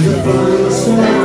Everything